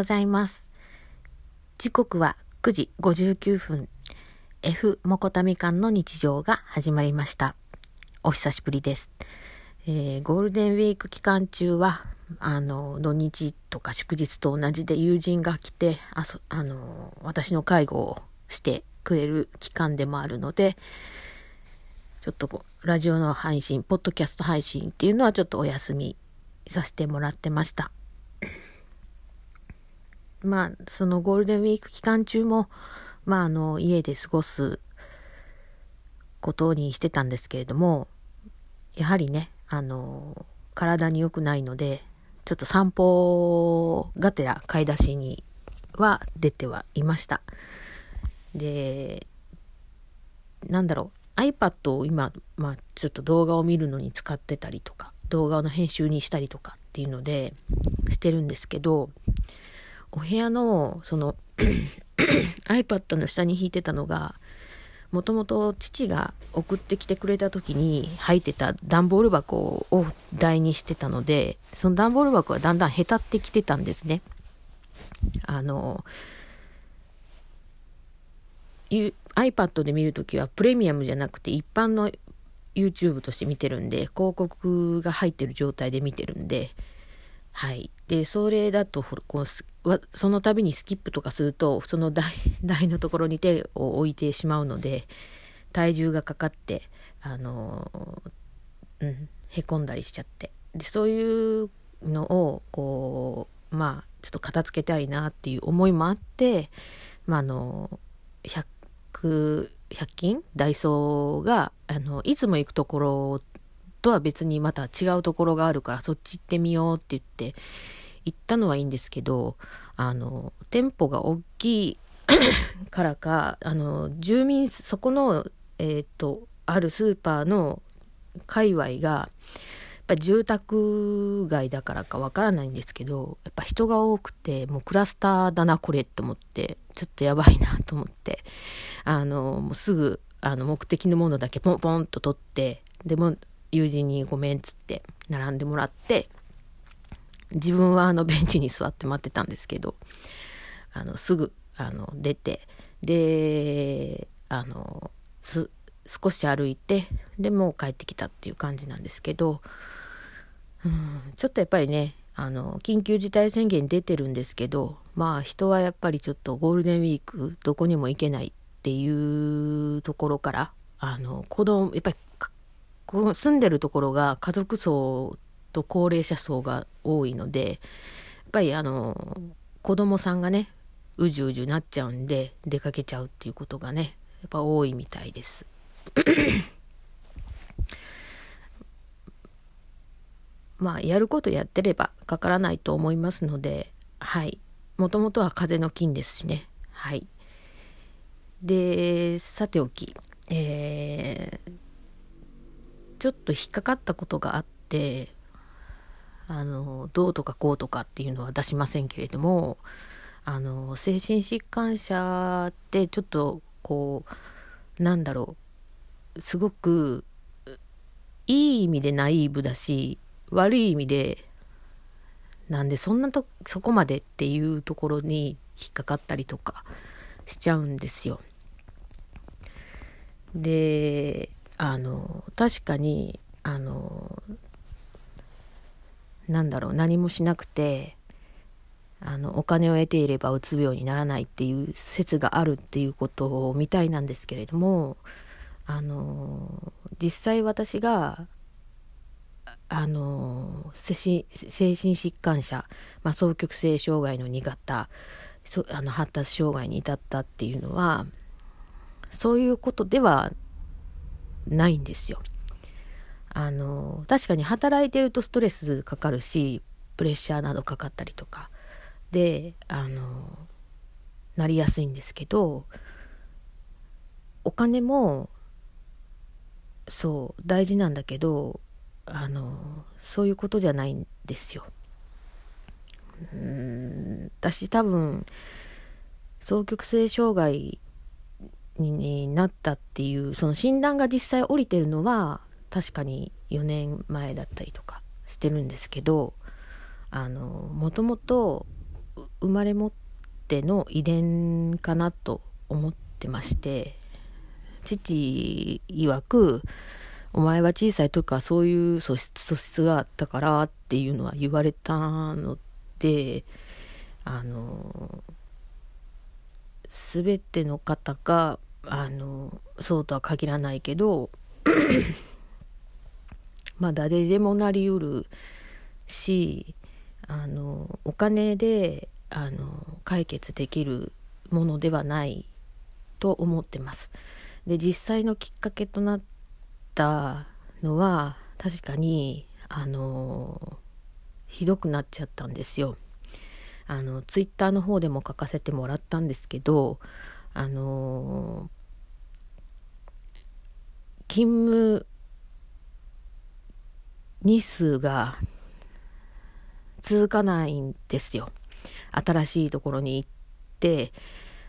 ございます。時刻は9時59分。F モコタミカンの日常が始まりました。お久しぶりです。えー、ゴールデンウィーク期間中は、あの、土日とか祝日と同じで友人が来て、あそあの、私の介護をしてくれる期間でもあるので、ちょっとこうラジオの配信、ポッドキャスト配信っていうのはちょっとお休みさせてもらってました。まあ、そのゴールデンウィーク期間中も、まあ、あの、家で過ごすことにしてたんですけれども、やはりね、あの、体に良くないので、ちょっと散歩がてら買い出しには出てはいました。で、なんだろう、iPad を今、まあ、ちょっと動画を見るのに使ってたりとか、動画の編集にしたりとかっていうので、してるんですけど、お部屋の、その iPad の下に引いてたのが、もともと父が送ってきてくれた時に入ってた段ボール箱を台にしてたので、その段ボール箱はだんだんへたってきてたんですね。あの、iPad で見るときはプレミアムじゃなくて一般の YouTube として見てるんで、広告が入ってる状態で見てるんで、はい。で、それだと、こう、その度にスキップとかすると、その台、台のところに手を置いてしまうので、体重がかかって、あの、うん、へこんだりしちゃって。で、そういうのを、こう、まあ、ちょっと片付けたいなっていう思いもあって、まあ、あの、100、100均ダイソーが、あの、いつも行くところとは別にまた違うところがあるからそっち行ってみようって言って行ったのはいいんですけどあの店舗が大きい からかあの住民そこのえっ、ー、とあるスーパーの界隈がやっぱ住宅街だからかわからないんですけどやっぱ人が多くてもうクラスターだなこれって思ってちょっとやばいなと思ってあのもうすぐあの目的のものだけポンポンと取ってでも友人にごめんっつって並んでもらって自分はあのベンチに座って待ってたんですけどあのすぐあの出てであの少し歩いてでもう帰ってきたっていう感じなんですけどうんちょっとやっぱりねあの緊急事態宣言出てるんですけどまあ人はやっぱりちょっとゴールデンウィークどこにも行けないっていうところからあの子供やっぱりここ住んでるところが家族層と高齢者層が多いのでやっぱりあの子供さんがねうじうじなっちゃうんで出かけちゃうっていうことがねやっぱ多いみたいです。まあやることやってればかからないと思いますのではい。もともとは風の菌ですしね。はい。でさておき。えーちょっと引っかかったことがあってあのどうとかこうとかっていうのは出しませんけれどもあの精神疾患者ってちょっとこうなんだろうすごくいい意味でナイーブだし悪い意味でなんでそんなとそこまでっていうところに引っかかったりとかしちゃうんですよ。であの確かにあのなんだろう何もしなくてあのお金を得ていればうつ病にならないっていう説があるっていうことみたいなんですけれどもあの実際私があの精神疾患者、まあ、双極性障害の2型そあの発達障害に至ったっていうのはそういうことではないんですよ。あの確かに働いてるとストレスかかるしプレッシャーなどかかったりとかであのなりやすいんですけどお金もそう大事なんだけどあのそういうことじゃないんですよ。うん私多分双極性障害になったっていうその診断が実際降りてるのは確かに4年前だったりとかしてるんですけどあのもともと生まれ持っての遺伝かなと思ってまして父曰くお前は小さい時からそういう素質素質があったからっていうのは言われたのであの全ての方があのそうとは限らないけど まあ誰でもなりうるしあのお金であの解決できるものではないと思ってます。で実際のきっかけとなったのは確かにあのひどくなっちゃったんですよ。あのツイッターの方でも書かせてもらったんですけどあの勤務日数が続かないんですよ。新しいところに行って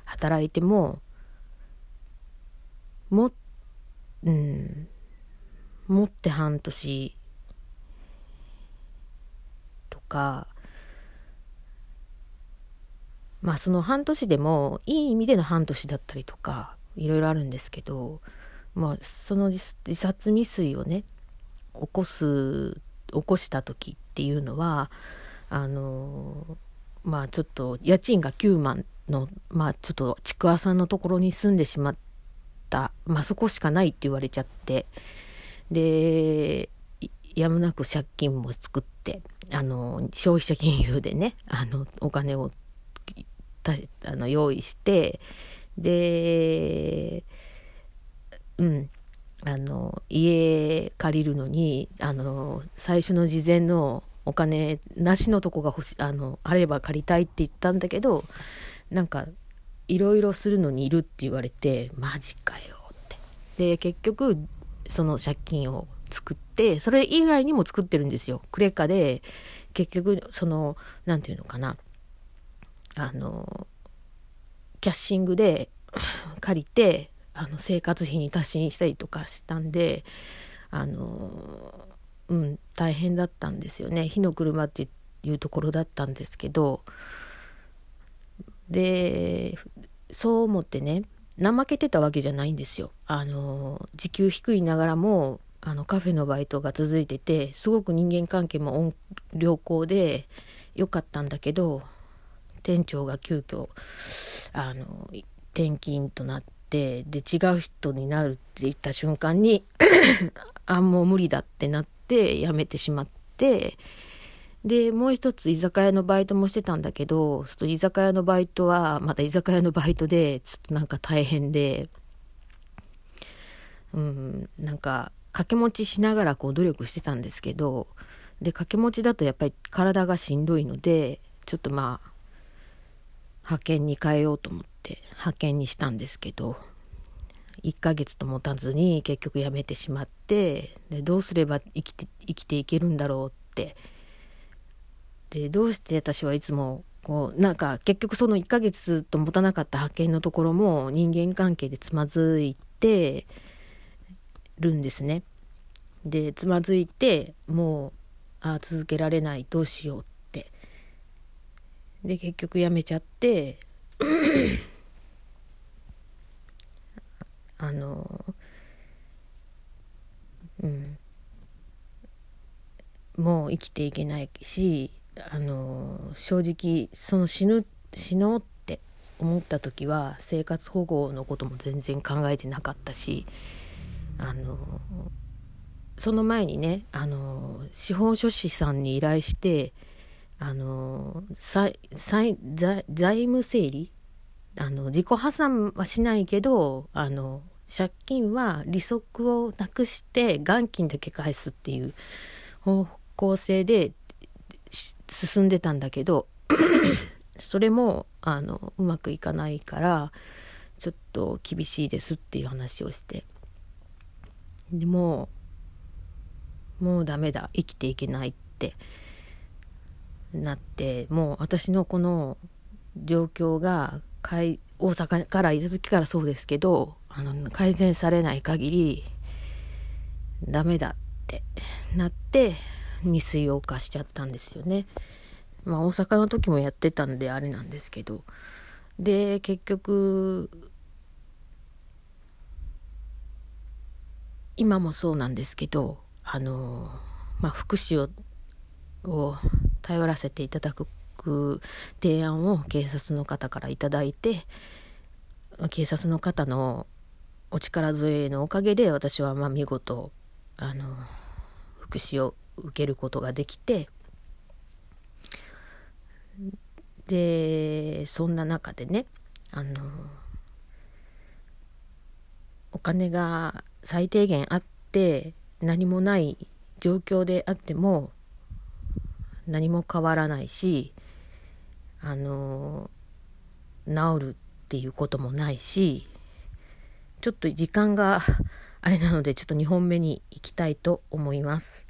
働いてももうん持って半年とかまあその半年でもいい意味での半年だったりとかいろいろあるんですけどまあその自殺未遂をね起こす起こした時っていうのはあのまあちょっと家賃が9万のまあちょっとちくわさんのところに住んでしまったまあそこしかないって言われちゃってでやむなく借金も作ってあの消費者金融でねあのお金をあの用意してでうんあの家借りるのにあの最初の事前のお金なしのとこが欲しあのあれば借りたいって言ったんだけどなんかいろいろするのにいるって言われてマジかよって。で結局その借金を作ってそれ以外にも作ってるんですよ。クレカで結局その何て言うのかな。あのキャッシングで借りてあの生活費に足しにしたりとかしたんであのうん大変だったんですよね火の車っていうところだったんですけどでそう思ってね怠けてたわけじゃないんですよ。あの時給低いながらもあのカフェのバイトが続いててすごく人間関係も良好で良かったんだけど店長が急遽あの転勤となってで違う人になるって言った瞬間に あもう無理だってなって辞めてしまってでもう一つ居酒屋のバイトもしてたんだけどちょっと居酒屋のバイトはまた居酒屋のバイトでちょっとなんか大変でうんなんか掛け持ちしながらこう努力してたんですけどで掛け持ちだとやっぱり体がしんどいのでちょっとまあ派遣に変えようと思って派遣にしたんですけど1ヶ月と持たずに結局辞めてしまってでどうすれば生きて生きていけるんだろうってでどうして私はいつもこうなんか結局その1ヶ月と持たなかった派遣のところも人間関係でつまずいてるんですね。でつまずいてもうあ続けられないどうしようっで結局やめちゃってあのうん。もう生きていけないしあの正直その死ぬ死のうって思った時は生活保護のことも全然考えてなかったしあのその前にねあの司法書士さんに依頼してあの財務整理？あの自己破産はしないけどあの借金は利息をなくして元金だけ返すっていう方向性で進んでたんだけど それもあのうまくいかないからちょっと厳しいですっていう話をして。でもうもうダメだ。生きていけないって。なってもう私のこの状況が大阪からいた時からそうですけどあの改善されない限りダメだってなって未遂を犯しちゃったんですよね。まあ大阪の時もやってたんであれなんですけどで結局今もそうなんですけどあのまあ福祉をを頼らせていただく提案を警察の方から頂いて警察の方のお力添えのおかげで私はまあ見事あの福祉を受けることができてでそんな中でねあのお金が最低限あって何もない状況であっても何も変わらないしあの治るっていうこともないしちょっと時間があれなのでちょっと2本目に行きたいと思います。